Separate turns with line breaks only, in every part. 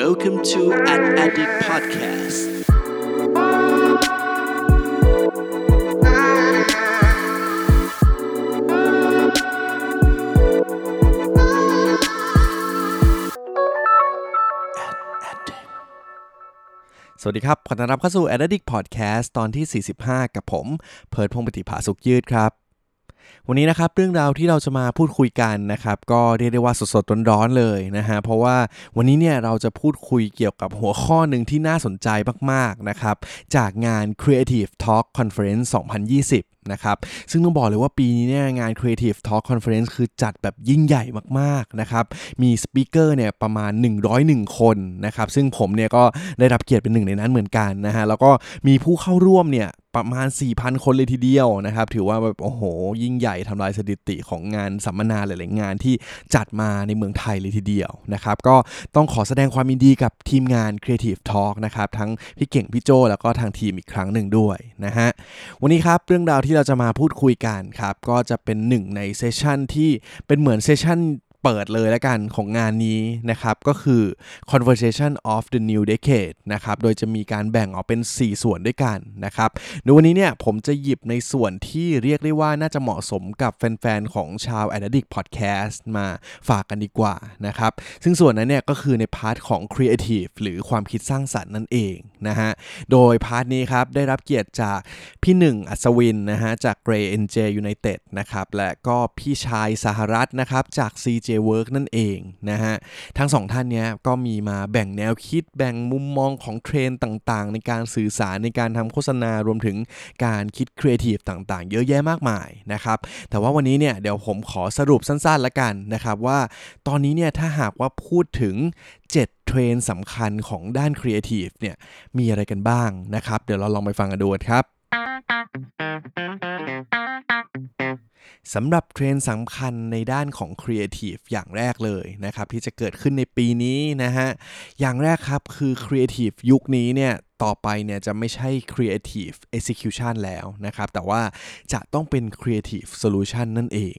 Welcome to An Addict Podcast
สวัสดีครับ ขอต้อนรับเข้าสู่ a d d i c t Podcast ตอนที่ 45 กับผม เพิร์ดพงปฏิภาสุขยืดครับ วันนี้นะครับเรื่องราวที่เราจะมาพูดคุยกันนะครับก็เรียกได้ว่าสดๆร้อนๆเลยนะฮะเพราะว่าวันนี้เนี่ยเราจะพูดคุยเกี่ยวกับหัวข้อหนึ่งที่น่าสนใจมากๆนะครับจากงาน Creative Talk Conference 2020นะครับซึ่งต้องบอกเลยว่าปีนี้เนี่ยงาน Creative Talk Conference คือจัดแบบยิ่งใหญ่มากๆนะครับมีสปีกเกอร์เนี่ยประมาณ 101 คนนะครับซึ่งผมเนี่ยก็ได้รับเกียรติเป็นหนึ่งในนั้นเหมือนกันนะฮะแล้วก็มีผู้เข้าร่วมเนี่ย ประมาณ 4,000 คนเลยทีเดียวนะครับ ถือว่าแบบโอ้โห ยิ่งใหญ่ทำลายสถิติของงานสัมมนาหลาย ๆ งานที่จัดมาในเมืองไทยเลยทีเดียวนะครับ ก็ต้องขอแสดงความยินดีกับทีมงาน Creative Talk นะครับ ทั้งพี่เก่งพี่โจแล้วก็ทางทีมอีกครั้งหนึ่งด้วยนะฮะ วันนี้ครับเรื่องราวที่เราจะมาพูดคุยกันครับ ก็จะเป็นหนึ่งในเซสชันที่เป็นเหมือนเซสชัน เปิดเลยแล้วกันของงานนี้นะครับ ก็คือ conversation of the new decade นะครับ โดยจะมีการแบ่งออกเป็น 4 ส่วนด้วยกันนะครับ ในวันนี้เนี่ยผมจะหยิบในส่วนที่เรียกได้ว่าน่าจะเหมาะสมกับแฟนๆ ของชาว a d d i c t Podcast มาฝากกันดีกว่านะครับ ซึ่งส่วนนั้นเนี่ยก็คือใน part ของ Creative หรือความคิดสร้างสรรค์นั่นเองนะฮะ โดย part นี้ครับได้รับเกียรติจากพี่หนึ่งอัศวินนะฮะจาก GREYnJ United นะครับ และก็พี่ชายสหรัฐนะครับจาก CJ WORX นั่นเองนะฮะ ทั้งสองท่านเนี้ยก็มีมาแบ่งแนวคิดแบ่งมุมมองของเทรนต่างๆ ในการสื่อสารในการทำโฆษณารวมถึงการคิดครีเอทีฟต่างๆ เยอะแยะมากมายนะครับ แต่ว่าวันนี้เนี่ยเดี๋ยวผมขอสรุปสั้นๆละกันนะครับว่าตอนนี้เนี่ยถ้าหากว่าพูดถึง 7 เทรนด์สำคัญของด้านครีเอทีฟเนี่ยมีอะไรกันบ้างนะครับ เดี๋ยวเราลองไปฟังกันดูครับ สำหรับเทรนด์สำคัญในด้านของครีเอทีฟอย่างแรกเลยนะครับ ที่จะเกิดขึ้นในปีนี้นะฮะ อย่างแรกครับคือครีเอทีฟยุคนี้เนี่ยต่อไปเนี่ยจะไม่ใช่ Creative Execution แล้วนะครับ แต่ว่าจะต้องเป็น Creative Solution นั่นเอง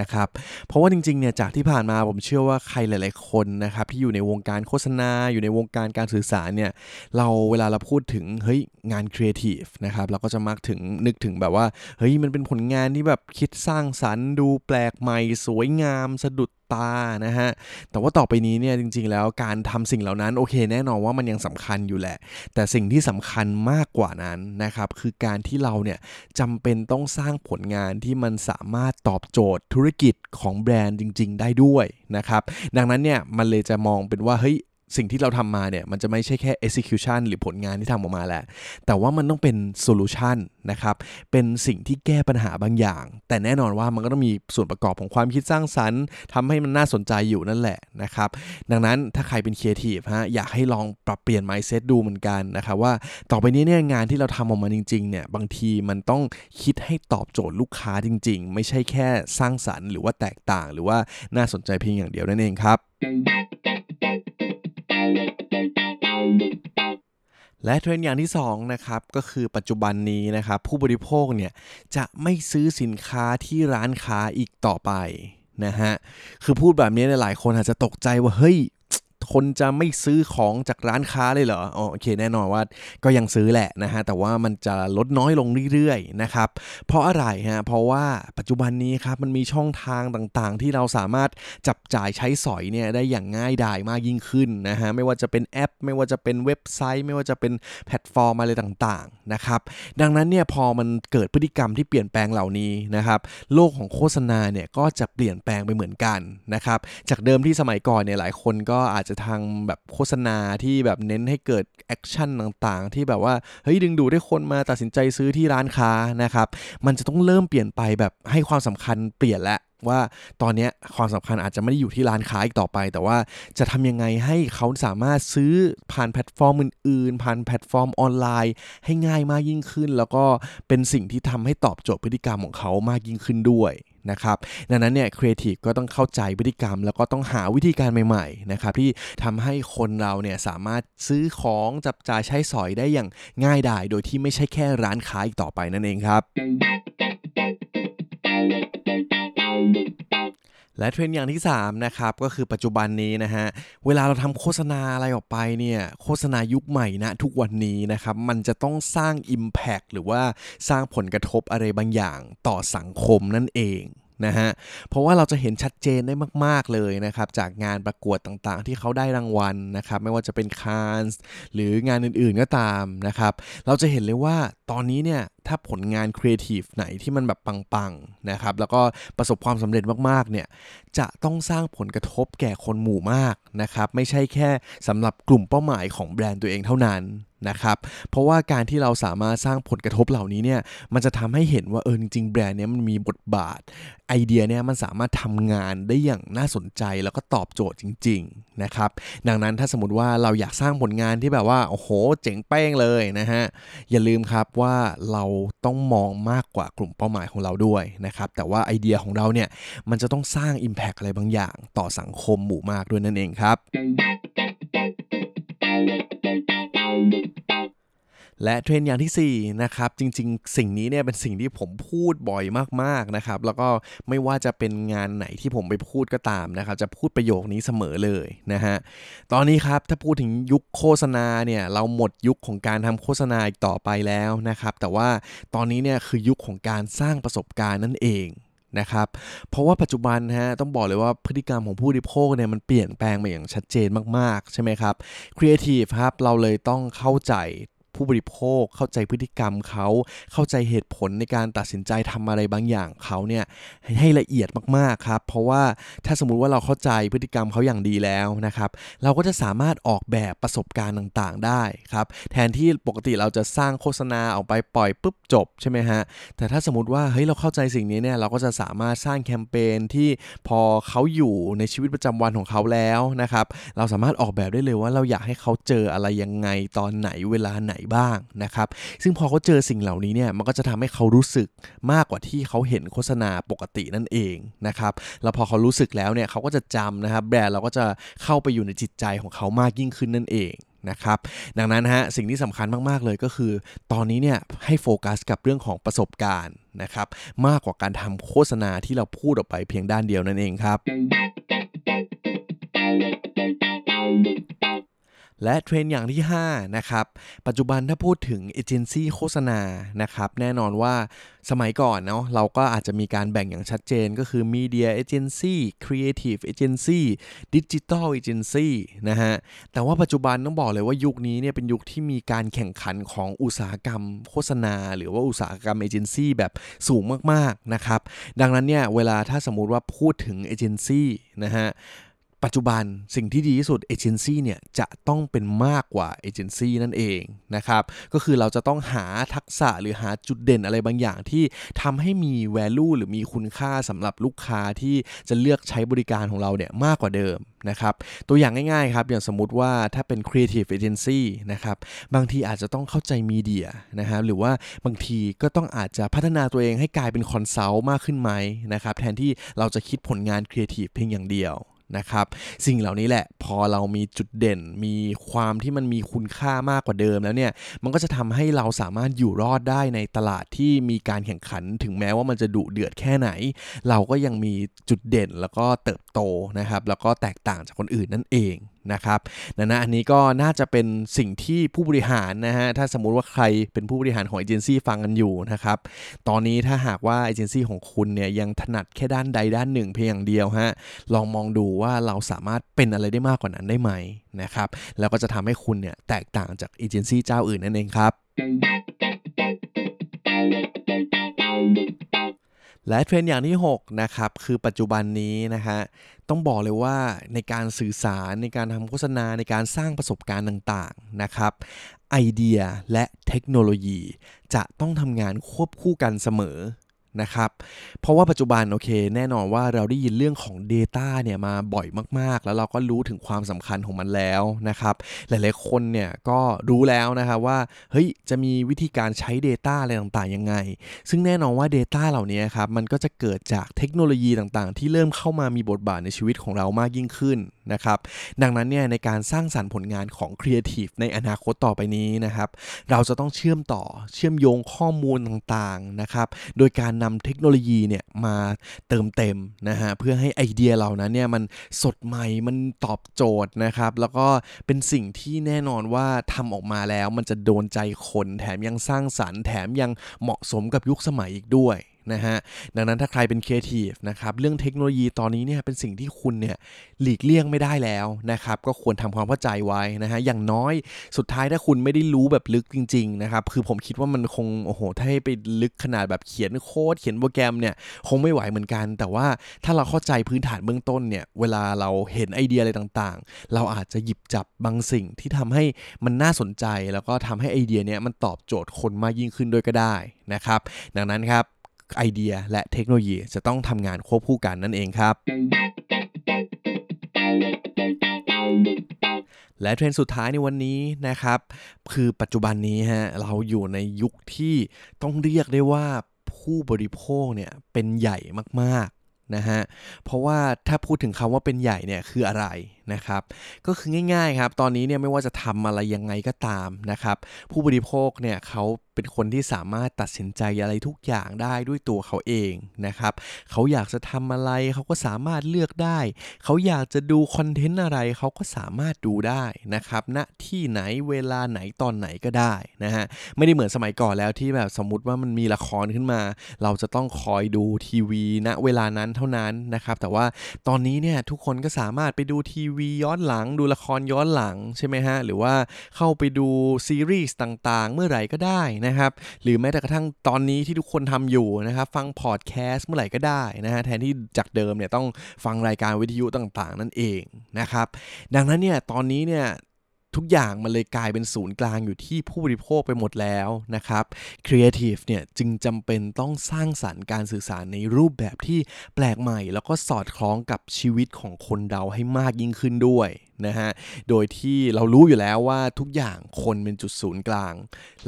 นะครับเพราะว่าจริงๆเนี่ยจากที่ผ่านมาผมเชื่อว่าใครหลาย ๆคนนะครับที่อยู่ในวงการโฆษณา อยู่ในวงการการสื่อสารเนี่ยเราเวลาเราพูดถึงเฮ้ยงานครีเอทีฟนะครับเราก็จะมักถึงนึกถึงแบบว่าเฮ้ยมันเป็นผลงานที่แบบคิดสร้างสรรค์ดูแปลกใหม่ สวยงาม สะดุด ตานะฮะ แต่ว่าต่อไปนี้เนี่ยจริงๆแล้วการทำสิ่งเหล่านั้นโอเค แน่นอนว่ามันยังสำคัญอยู่แหละ แต่สิ่งที่สำคัญมากกว่านั้นนะครับคือการที่เราเนี่ยจำเป็นต้องสร้างผลงานที่มันสามารถตอบโจทย์ธุรกิจของแบรนด์จริง ๆ ได้ด้วยนะครับดังนั้นเนี่ยมันเลยจะมองเป็นว่าเฮ้ย สิ่งที่เราทำมาเนี่ยมันจะไม่ใช่แค่ execution หรือผลงานที่ทำออกมาแหละ แต่ว่ามันต้องเป็น solution นะครับ เป็นสิ่งที่แก้ปัญหาบางอย่าง แต่แน่นอนว่ามันก็ต้องมีส่วนประกอบของความคิดสร้างสรรค์ทำให้มันน่าสนใจอยู่นั่นแหละนะครับ ดังนั้นถ้าใครเป็น creative ฮะอยากให้ลองปรับเปลี่ยน mindset ดูเหมือนกันนะครับว่าต่อไปนี้เนี่ยงานที่เราทำออกมาจริงๆเนี่ยบางทีมันต้องคิดให้ตอบโจทย์ลูกค้าจริง ๆ ไม่ใช่แค่สร้างสรรค์ หรือว่าแตกต่าง หรือว่าน่าสนใจเพียงอย่างเดียวนั่นเองครับ และเทรนด์อย่างที่2นะครับก็คือปัจจุบันนี้นะครับผู้บริโภคเนี่ยจะไม่ซื้อสินค้าที่ร้านค้าอีกต่อไปนะฮะคือพูดแบบนี้เนี่ยหลายคนอาจจะตกใจว่าเฮ้ย คนจะไม่ซื้อของจากร้านค้าเลยเหรออ๋อโอเคแน่นอนว่าก็ยังซื้อแหละนะฮะแต่ว่ามันจะลดน้อยลงเรื่อยๆนะครับเพราะอะไรฮะเพราะว่าปัจจุบันนี้ครับมันมีช่องทางต่างๆ ที่เราสามารถจับจ่ายใช้สอยเนี่ยได้อย่างง่ายดายมากยิ่งขึ้นนะฮะไม่ว่าจะเป็นแอป ไม่ว่าจะเป็นเว็บไซต์ ไม่ว่าจะเป็นแพลตฟอร์มอะไรต่างๆนะครับดังนั้นเนี่ยพอมันเกิดพฤติกรรมที่เปลี่ยนแปลงเหล่านี้นะครับโลกของโฆษณาเนี่ยก็จะเปลี่ยนแปลงไปเหมือนกันนะครับจากเดิมที่สมัยก่อนเนี่ยหลายคนก็อาจจะทำแบบโฆษณาที่แบบเน้นให้เกิด action ต่างๆ ที่แบบว่าเฮ้ยดึงดูดให้คนมาตัดสินใจซื้อที่ร้านค้านะครับ มันจะต้องเริ่มเปลี่ยนไปแบบให้ความสำคัญเปลี่ยนแล้วว่าตอนนี้ความสำคัญอาจจะไม่ได้อยู่ที่ร้านค้าอีกต่อไป แต่ว่าจะทำยังไงให้เขาสามารถซื้อผ่านแพลตฟอร์มอื่นๆ ผ่านแพลตฟอร์มออนไลน์ ให้ง่ายมากยิ่งขึ้น แล้วก็เป็นสิ่งที่ทำให้ตอบโจทย์พฤติกรรมของเขามากยิ่งขึ้นด้วย นะครับดังนั้นเนี่ยครีเอทีฟก็ต้องเข้าใจพฤติกรรม แล้วก็ต้องหาวิธีการใหม่ๆนะครับที่ทำให้คนเราเนี่ยสามารถซื้อของจับจ่ายใช้สอยได้อย่างง่ายดาย โดยที่ไม่ใช่แค่ร้านค้าอีกต่อไปนั่นเองครับ และเทรนด์อย่างที่3นะครับก็คือปัจจุบันนี้นะฮะเวลาเราทำโฆษณาอะไรออกไปเนี่ยโฆษณายุคใหม่นะทุกวันนี้นะครับมันจะต้องสร้าง Impact หรือว่าสร้างผลกระทบอะไรบางอย่างต่อสังคมนั่นเอง นะฮะ เพราะว่าเราจะเห็นชัดเจนได้มาก ๆ เลยนะครับ จากงานประกวดต่างๆ ที่เขาได้รางวัลนะครับ ไม่ว่าจะเป็นคานส์หรืองานอื่นๆก็ตามนะครับ เราจะเห็นเลยว่าตอนนี้เนี่ยถ้าผลงานครีเอทีฟไหนที่มันแบบปังๆนะครับ แล้วก็ประสบความสำเร็จมากๆเนี่ยจะต้องสร้างผลกระทบแก่คนหมู่มากนะครับ ไม่ใช่แค่สำหรับกลุ่มเป้าหมายของแบรนด์ตัวเองเท่านั้น นะครับ เพราะว่าการที่เราสามารถสร้างผลกระทบเหล่านี้เนี่ย มันจะทำให้เห็นว่าเออจริงๆแบรนด์เนี้ยมันมีบทบาท ไอเดียเนี่ยมันสามารถทำงานได้อย่างน่าสนใจแล้วก็ตอบโจทย์จริง ๆ นะครับ ดังนั้นถ้าสมมติว่าเราอยากสร้างผลงานที่แบบว่า โอ้โห เจ๋งเป้งเลยนะฮะ อย่าลืมครับว่าเราต้องมองมากกว่ากลุ่มเป้าหมายของเราด้วยนะครับ แต่ว่าไอเดียของเราเนี่ยมันจะต้องสร้าง Impact อะไรบางอย่าง ต่อสังคมหมู่มากด้วยนั่นเองครับ และเทรนด์อย่างที่4นะครับจริงๆ สิ่งนี้เนี่ยเป็นสิ่งที่ผมพูดบ่อยมากๆนะครับแล้วก็ไม่ว่าจะเป็นงานไหนที่ผมไปพูดก็ตามนะครับจะพูดประโยคนี้เสมอเลยนะฮะตอนนี้ครับถ้าพูดถึงยุคโฆษณาเนี่ยเราหมดยุคของการทำโฆษณาอีกต่อไปแล้วนะครับแต่ว่าตอนนี้เนี่ยคือยุคของการสร้างประสบการณ์นั่นเองนะครับเพราะว่าปัจจุบันฮะต้องบอกเลยว่าพฤติกรรมของผู้บริโภคเนี่ยมันเปลี่ยนแปลงไปอย่างชัดเจนมากๆ ใช่ไหมครับครีเอทีฟครับเราเลยต้องเข้าใจ ผู้บริโภค เข้าใจพฤติกรรมเขา เข้าใจเหตุผลในการตัดสินใจทำอะไรบางอย่างเขาเนี่ยให้ละเอียดมากๆครับ เพราะว่าถ้าสมมุติว่าเราเข้าใจพฤติกรรมเขาอย่างดีแล้วนะครับ เราก็จะสามารถออกแบบประสบการณ์ต่างๆ ได้ครับ แทนที่ปกติเราจะสร้างโฆษณาออกไปปล่อยปุ๊บจบใช่ไหมฮะ แต่ถ้าสมมติว่าเฮ้ยเราเข้าใจสิ่งนี้เนี่ยเราก็จะสามารถสร้างแคมเปญที่พอเขาอยู่ในชีวิตประจำวันของเขาแล้วนะครับ เราสามารถออกแบบได้เลยว่าเราอยากให้เขาเจออะไรยังไงตอนไหนเวลาไหนบ้างนะครับ ซึ่งพอเขาเจอสิ่งเหล่านี้เนี่ยมันก็จะทำให้เขารู้สึกมากกว่าที่เขาเห็นโฆษณาปกตินั่นเองนะครับแล้วพอเขารู้สึกแล้วเนี่ยเขาก็จะจำนะครับแบรนด์เราก็จะเข้าไปอยู่ในจิตใจของเขามากยิ่งขึ้นนั่นเองนะครับดังนั้นฮะสิ่งที่สำคัญมากๆเลยก็คือ ตอนนี้เนี่ยให้โฟกัสกับเรื่องของประสบการณ์นะครับมากกว่าการทำโฆษณาที่เราพูดออกไปเพียงด้านเดียวนั่นเองครับ และเทรนด์อย่างที่ 5 นะครับ ปัจจุบันถ้าพูดถึงเอเจนซี่โฆษณานะครับ แน่นอนว่าสมัยก่อนเนาะเราก็อาจจะมีการแบ่งอย่างชัดเจนก็คือ Media Agency Creative Agency Digital Agency นะฮะ แต่ว่าปัจจุบันต้องบอกเลยว่ายุคนี้เนี่ยเป็นยุคที่มีการแข่งขันของอุตสาหกรรมโฆษณา หรือว่าอุตสาหกรรมเอเจนซี่แบบสูงมาก ๆ นะครับ ดังนั้นเนี่ยเวลาถ้าสมมุติว่าพูดถึงเอเจนซี่นะฮะ ปัจจุบันสิ่งที่ดีที่สุดเอเจนซี่เนี่ยจะต้องเป็นมากกว่าเอเจนซี่นั่นเองนะครับ ก็คือเราจะต้องหาทักษะหรือหาจุดเด่นอะไรบางอย่างที่ทำให้มี value หรือมีคุณค่าสำหรับลูกค้าที่จะเลือกใช้บริการของเราเนี่ยมากกว่าเดิมนะครับ ตัวอย่างง่ายๆครับ อย่างสมมุติว่าถ้าเป็น creative agency นะครับ บางทีอาจจะต้องเข้าใจมีเดียนะครับหรือว่าบางทีก็ต้องอาจจะพัฒนาตัวเองให้กลายเป็น consult มากขึ้นไหมนะครับ แทนที่เราจะคิดผลงาน creative เพียงอย่างเดียว นะครับ สิ่งเหล่านี้แหละพอเรามีจุดเด่น มีความที่มันมีคุณค่ามากกว่าเดิมแล้วเนี่ย มันก็จะทำให้เราสามารถอยู่รอดได้ในตลาดที่มีการแข่งขัน ถึงแม้ว่ามันจะดุเดือดแค่ไหน เราก็ยังมีจุดเด่นแล้วก็เติบโตนะครับ แล้วก็แตกต่างจากคนอื่นนั่นเอง นะครับนะนะอันนี้ก็น่าจะเป็นสิ่งที่ผู้บริหารนะฮะถ้าสมมุติว่าใครเป็นผู้บริหารของเอเจนซี่ฟังกันอยู่นะครับตอนนี้ถ้าหากว่าเอเจนซี่ของคุณเนี่ยยังถนัดแค่ด้านใดด้านหนึ่งเพียงอย่างเดียวฮะลองมองดูว่าเราสามารถเป็นอะไรได้มากกว่านั้นได้ไหมนะครับแล้วก็จะทำให้คุณเนี่ยแตกต่างจากเอเจนซี่เจ้าอื่นนั่นเองครับ และเทรนด์อย่างที่ 6 นะครับ คือปัจจุบันนี้นะฮะ ต้องบอกเลยว่าในการสื่อสารในการทำโฆษณาในการสร้างประสบการณ์ต่างๆ นะครับ ไอเดียและเทคโนโลยีจะต้องทำงานควบคู่กันเสมอ นะครับ เพราะว่าปัจจุบันโอเค แน่นอนว่าเราได้ยินเรื่องของ Data เนี่ยมาบ่อยมากๆ แล้วเราก็รู้ถึงความสำคัญของมันแล้วนะครับ หลายๆคนเนี่ยก็รู้แล้วนะครับว่าเฮ้ยจะมีวิธีการใช้ Data อะไรต่างๆยังไง ซึ่งแน่นอนว่า Data เหล่านี้ครับมันก็จะเกิดจากเทคโนโลยีต่างๆ ที่เริ่มเข้ามามีบทบาทในชีวิตของเรามากยิ่งขึ้น นะครับดังนั้นเนี่ยในการสร้างสรรค์ผลงานของครีเอทีฟในอนาคตต่อไปนี้นะครับเราจะต้องเชื่อมต่อเชื่อมโยงข้อมูลต่างๆนะครับโดยการนำเทคโนโลยีเนี่ยมาเติมเต็มนะฮะเพื่อให้ไอเดียเหล่านั้นเนี่ยมันสดใหม่มันตอบโจทย์นะครับแล้วก็เป็นสิ่งที่แน่นอนว่าทำออกมาแล้วมันจะโดนใจคนแถมยังสร้างสรรค์ แถมยังเหมาะสมกับยุคสมัยอีกด้วย นะฮะดังนั้นถ้าใครเป็นครีเอทีฟนะครับเรื่องเทคโนโลยีตอนนี้เนี่ยเป็นสิ่งที่คุณเนี่ยหลีกเลี่ยงไม่ได้แล้วนะครับก็ควรทำความเข้าใจไว้นะฮะอย่างน้อยสุดท้ายถ้าคุณไม่ได้รู้แบบลึกจริงๆนะครับคือผมคิดว่ามันคงโอ้โหถ้าให้ไปลึกขนาดแบบเขียนโค้ดเขียนโปรแกรมเนี่ยคงไม่ไหวเหมือนกัน แต่ว่าถ้าเราเข้าใจพื้นฐานเบื้องต้นเนี่ยเวลาเราเห็นไอเดียอะไรต่างๆ เราอาจจะหยิบจับบางสิ่งที่ทำให้มันน่าสนใจ แล้วก็ทำให้ไอเดียเนี้ยมันตอบโจทย์คนมากยิ่งขึ้นด้วยก็ได้นะครับ ดังนั้นครับ ไอเดียและเทคโนโลยีจะต้องทำงานควบคู่กันนั่นเองครับ และเทรนด์สุดท้ายในวันนี้นะครับ คือปัจจุบันนี้ฮะเราอยู่ในยุคที่ต้องเรียกได้ว่าผู้บริโภคเนี่ยเป็นใหญ่มากๆนะฮะเพราะว่าถ้าพูดถึงคำว่าเป็นใหญ่เนี่ยคืออะไร นะครับ ก็คือง่ายๆครับ ตอนนี้เนี่ยไม่ว่าจะทำอะไรยังไงก็ตามนะครับ ผู้บริโภคเนี่ยเขาเป็นคนที่สามารถตัดสินใจอะไรทุกอย่างได้ด้วยตัวเขาเองนะครับ เขาอยากจะทำอะไรเขาก็สามารถเลือกได้ เขาอยากจะดูคอนเทนต์อะไรเขาก็สามารถดูได้นะครับณที่ไหนเวลาไหนตอนไหนก็ได้นะฮะไม่ได้เหมือนสมัยก่อนแล้วที่แบบสมมติว่ามันมีละครขึ้นมา เราจะต้องคอยดูทีวีณเวลานั้นเท่านั้นนะครับ แต่ว่าตอนนี้เนี่ยทุกคนก็สามารถไปดูทีวย้อนหลัง ดูละครย้อนหลังใช่ไหมฮะ หรือว่าเข้าไปดูซีรีส์ต่างๆ เมื่อไหร่ก็ได้นะครับ หรือแม้แต่กระทั่งตอนนี้ที่ทุกคนทำอยู่นะครับ ฟังพอดแคสต์เมื่อไหร่ก็ได้นะฮะ แทนที่จากเดิมเนี่ยต้องฟังรายการวิทยุต่างๆ นั่นเองนะครับ ดังนั้นเนี่ยตอนนี้เนี่ย ทุกอย่างมันเลยกลายเป็นศูนย์กลางอยู่ที่ผู้บริโภคไปหมดแล้วนะครับครีเอทีฟเนี่ยจึงจำเป็นต้องสร้างสรรค์การสื่อสารในรูปแบบที่แปลกใหม่ แล้วก็สอดคล้องกับชีวิตของคนเราให้มากยิ่งขึ้นด้วยนะฮะ โดยที่เรารู้อยู่แล้วว่าทุกอย่างคนเป็นจุดศูนย์กลาง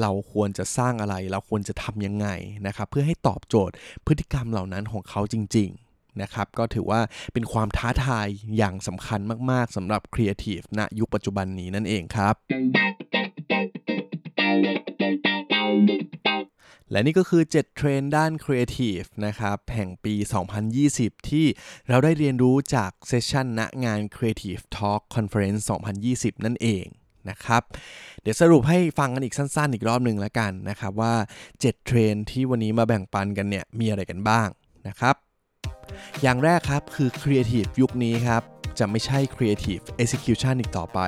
เราควรจะสร้างอะไร เราควรจะทำยังไงนะครับ เพื่อให้ตอบโจทย์พฤติกรรมเหล่านั้นของเขาจริง ๆ นะครับ ก็ถือว่าเป็นความท้าทายอย่างสำคัญมาก ๆสำหรับครีเอทีฟณยุคปัจจุบันนี้นั่นเองครับและนี่ก็คือ 7 เทรนด์ด้านครีเอทีฟนะครับ แห่งปี 2020 ที่เราได้เรียนรู้จาก session ณงาน Creative Talk Conference 2020 นั่นเองนะครับ เดี๋ยวสรุปให้ฟังกันอีกสั้นๆ อีกรอบหนึ่งแล้วกันนะครับว่า 7 เทรนด์ที่วันนี้มาแบ่งปันกันเนี่ย มีอะไรกันบ้างนะครับ อย่างแรกครับคือ Creative ยุคนี้ครับจะไม่ใช่ Creative Execution อีกต่อไป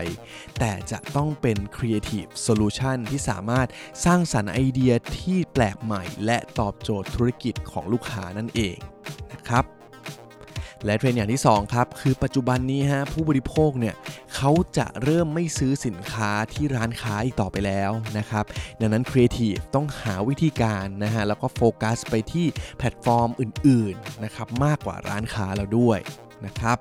แต่จะต้องเป็น Creative Solution ที่สามารถสร้างสรรค์ไอเดียที่แปลกใหม่ และตอบโจทย์ธุรกิจของลูกค้านั่นเองนะครับ และเทรนด์อย่างที่ 2 ครับ คือปัจจุบันนี้ฮะผู้บริโภคเนี่ย เขาจะเริ่มไม่ซื้อสินค้าที่ร้านค้าอีกต่อไปแล้วนะครับดังนั้นครีเอทีฟต้องหาวิธีการนะฮะแล้วก็โฟกัสไปที่แพลตฟอร์มอื่นๆนะครับมากกว่าร้านค้าเราด้วยนะครับ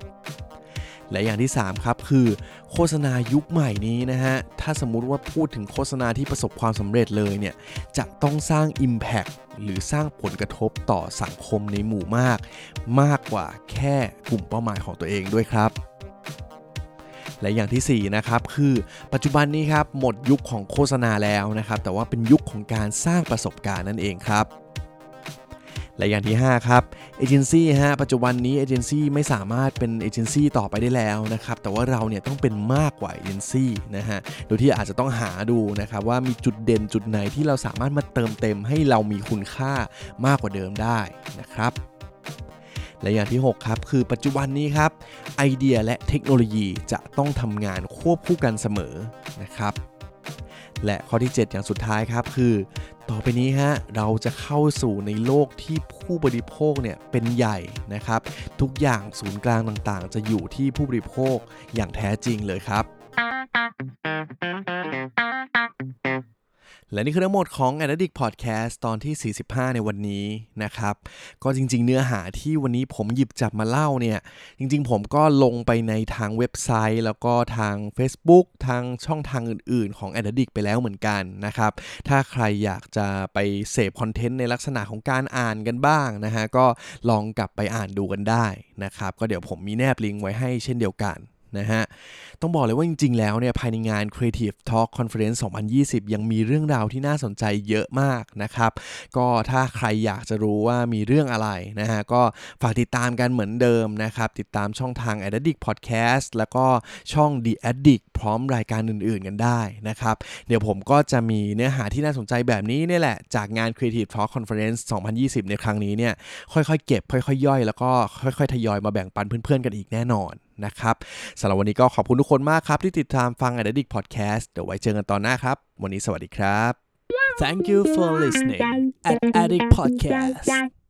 และอย่างที่ 3 ครับ คือโฆษณายุคใหม่นี้นะฮะ ถ้าสมมุติว่าพูดถึงโฆษณาที่ประสบความสำเร็จเลยเนี่ย จะต้องสร้าง Impact หรือสร้างผลกระทบต่อสังคมในหมู่มาก มากกว่าแค่กลุ่มเป้าหมายของตัวเองด้วยครับ และอย่างที่4นะครับคือปัจจุบันนี้ครับหมดยุคของโฆษณาแล้วนะครับแต่ว่าเป็นยุคของการสร้างประสบการณ์นั่นเองครับและอย่างที่ 5 ครับเอเจนซี่ฮะปัจจุบันนี้เอเจนซี่ไม่สามารถเป็นเอเจนซี่ต่อไปได้แล้วนะครับแต่ว่าเราเนี่ยต้องเป็นมากกว่าเอเจนซี่นะฮะโดยที่อาจจะต้องหาดูนะครับว่ามีจุดเด่นจุดไหนที่เราสามารถมาเติมเต็มให้เรามีคุณค่ามากกว่าเดิมได้นะครับ และอย่างที่ 6 ครับ คือปัจจุบันนี้ครับ ไอเดียและเทคโนโลยีจะต้องทำงานควบคู่กันเสมอนะครับและข้อที่ 7 อย่างสุดท้ายครับคือ ต่อไปนี้ฮะเราจะเข้าสู่ในโลกที่ผู้บริโภคเนี่ยเป็นใหญ่นะครับ ทุกอย่างศูนย์กลางต่างๆ จะอยู่ที่ผู้บริโภคอย่างแท้จริงเลยครับ และนี่คือทั้งหมดของ a d d i c t Podcast ตอนที่ 45 ในวันนี้นะครับ ก็จริงๆ เนื้อหาที่วันนี้ผมหยิบจับมาเล่าเนี่ย จริงๆ ผมก็ลงไปในทางเว็บไซต์ แล้วก็ทาง Facebook ทางช่องทางอื่นๆ ของ a d d i c t ไปแล้วเหมือนกันนะครับ ถ้าใครอยากจะไปเสพคอนเทนต์ในลักษณะของการอ่านกันบ้างนะฮะ ก็ลองกลับไปอ่านดูกันได้นะครับ ก็เดี๋ยวผมมีแนบลิงก์ไว้ให้เช่นเดียวกัน นะฮะ ต้องบอกเลยว่าจริง ๆ แล้วเนี่ยภายในงาน Creative Talk Conference 2020 ยังมีเรื่องราวที่น่าสนใจเยอะมากนะครับ ก็ถ้าใครอยากจะรู้ว่ามีเรื่องอะไรนะฮะ ก็ฝากติดตามกันเหมือนเดิมนะครับ ติดตามช่องทาง Addict Podcast แล้วก็ช่อง The Addict พร้อมรายการอื่น ๆ กันได้นะครับ เดี๋ยวผมก็จะมีเนื้อหาที่น่าสนใจแบบนี้นี่แหละจากงาน Creative Talk Conference 2020 ในครั้งนี้เนี่ยค่อยๆ เก็บค่อยๆย่อย แล้วก็ค่อยๆ ทยอยมาแบ่งปันเพื่อนๆ กันอีกแน่นอนนะครับสำหรับวันนี้ก็ขอบคุณทุกคนมากครับ ที่ติดตามฟัง Addict Podcast เดี๋ยวไว้เจอกันตอนหน้าครับ วันนี้สวัสดีครับ
Thank you for listening at Addict Podcast